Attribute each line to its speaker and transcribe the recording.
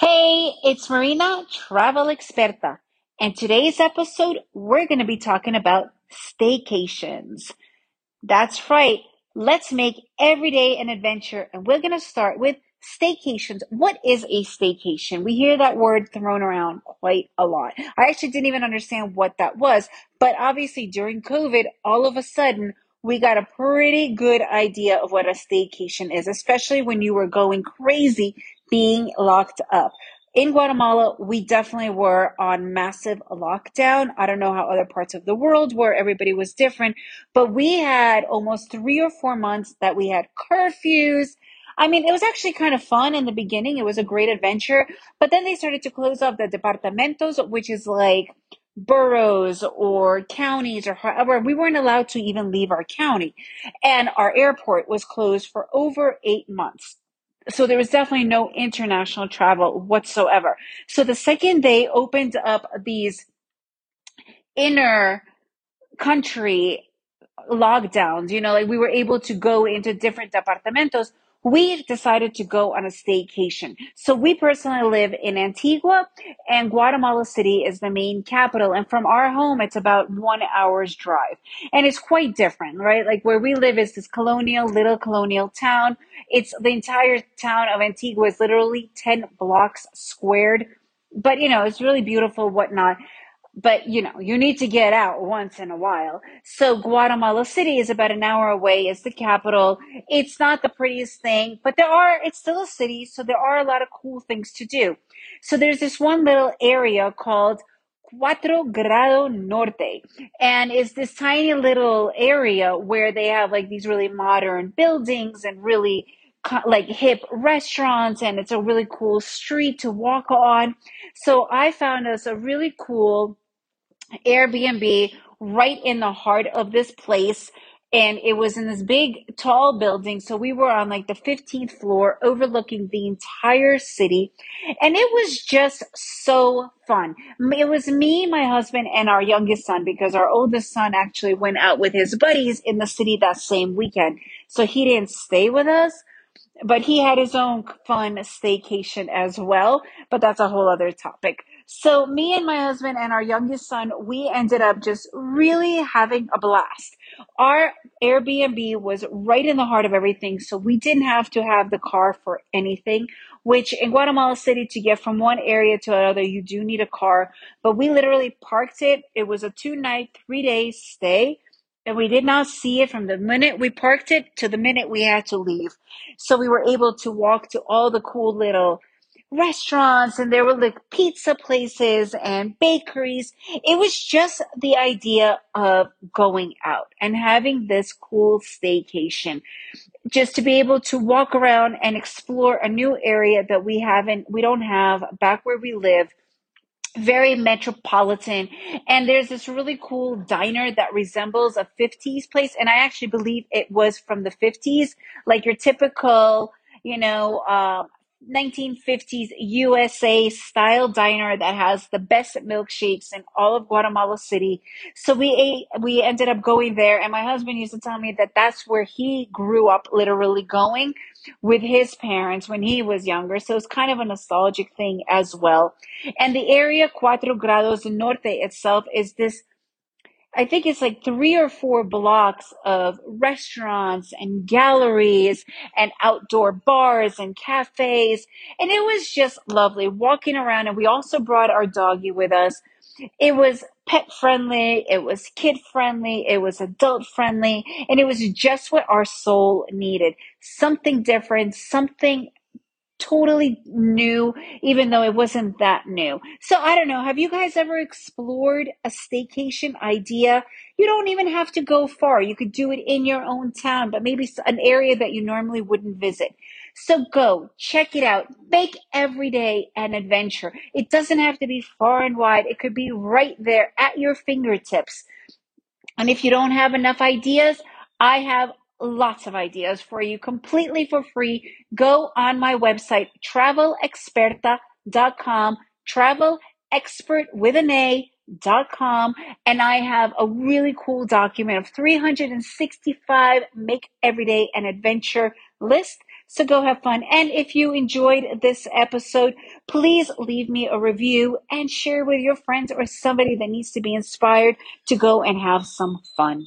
Speaker 1: Hey, it's Marina, travel experta. And today's episode, we're going to be talking about staycations. That's right. Let's make every day an adventure. And we're going to start with staycations. What is a staycation? We hear that word thrown around quite a lot. I actually didn't even understand what that was. But obviously, during COVID, all of a sudden, we got a pretty good idea of what a staycation is, especially when you were going crazy being locked up. In Guatemala, we definitely were on massive lockdown. I don't know how other parts of the world were. Everybody was different, but we had almost three or four months that we had curfews. I mean, it was actually kind of fun in the beginning. It was a great adventure, but then they started to close off the departamentos, which is like boroughs or counties or however. We weren't allowed to even leave our county and our airport was closed for over eight months so there was definitely no international travel whatsoever. So the second they opened up these inner country lockdowns, you know, like we were able to go into different departamentos, we decided to go on a staycation. So we personally live in Antigua and Guatemala City is the main capital. And from our home, it's about one hour's drive. And it's quite different, right? Like where we live is this colonial, little colonial town. It's the entire town of Antigua is literally 10 blocks squared. But you know, it's really beautiful, whatnot but you know, you need to get out once in a while. So Guatemala City is about an hour away. It's the capital. It's not the prettiest thing, but there are, it's still a city. So there are a lot of cool things to do. So there's this one little area called Cuatro Grado Norte. And it's this tiny little area where they have like these really modern buildings and really like hip restaurants and it's a really cool street to walk on. So I found us a really cool Airbnb right in the heart of this place. And it was in this big, tall building. So we were on like the 15th floor overlooking the entire city. And it was just so fun. It was me, my husband, and our youngest son because our oldest son actually went out with his buddies in the city that same weekend. So he didn't stay with us but he had his own fun staycation as well. But that's a whole other topic. So me and my husband and our youngest son, we ended up just really having a blast. Our Airbnb was right in the heart of everything. So we didn't have to have the car for anything, which in Guatemala City to get from one area to another, you do need a car, but we literally parked it. It was a two night, three day stay and we did not see it from the minute we parked it to the minute we had to leave. So we were able to walk to all the cool little restaurants and there were like pizza places and bakeries. It was just the idea of going out and having this cool staycation. Just to be able to walk around and explore a new area that we haven't, we don't have back where we live very metropolitan. And there's this really cool diner that resembles a 50s place. And i actually believe it was from the 50s like your typical you know uh, 1950s USA style diner that has the best milkshakes in all of Guatemala City. So we ate, we ended up going there and my husband used to tell me that that's where he grew up literally going with his parents when he was younger. So it's kind of a nostalgic thing as well. And the area Cuatro Grados Norte itself is this I think it's like three or four blocks of restaurants and galleries and outdoor bars and cafes. And it was just lovely walking around. And we also brought our doggy with us. It was pet friendly. It was kid friendly. It was adult friendly. And it was just what our soul needed. Something different, something totally new, even though it wasn't that new. So I don't know. Have you guys ever explored a staycation idea? You don't even have to go far. You could do it in your own town, but maybe an area that you normally wouldn't visit. So go, check it out. Make every day an adventure. It doesn't have to be far and wide. It could be right there at your fingertips. And if you don't have enough ideas, I have lots of ideas for you completely for free. Go on my website, travelexperta.com, travel expert with an A dot com and I have a really cool document of 365 make everyday an adventure list. So go have fun. And if you enjoyed this episode, please leave me a review and share with your friends or somebody that needs to be inspired to go and have some fun.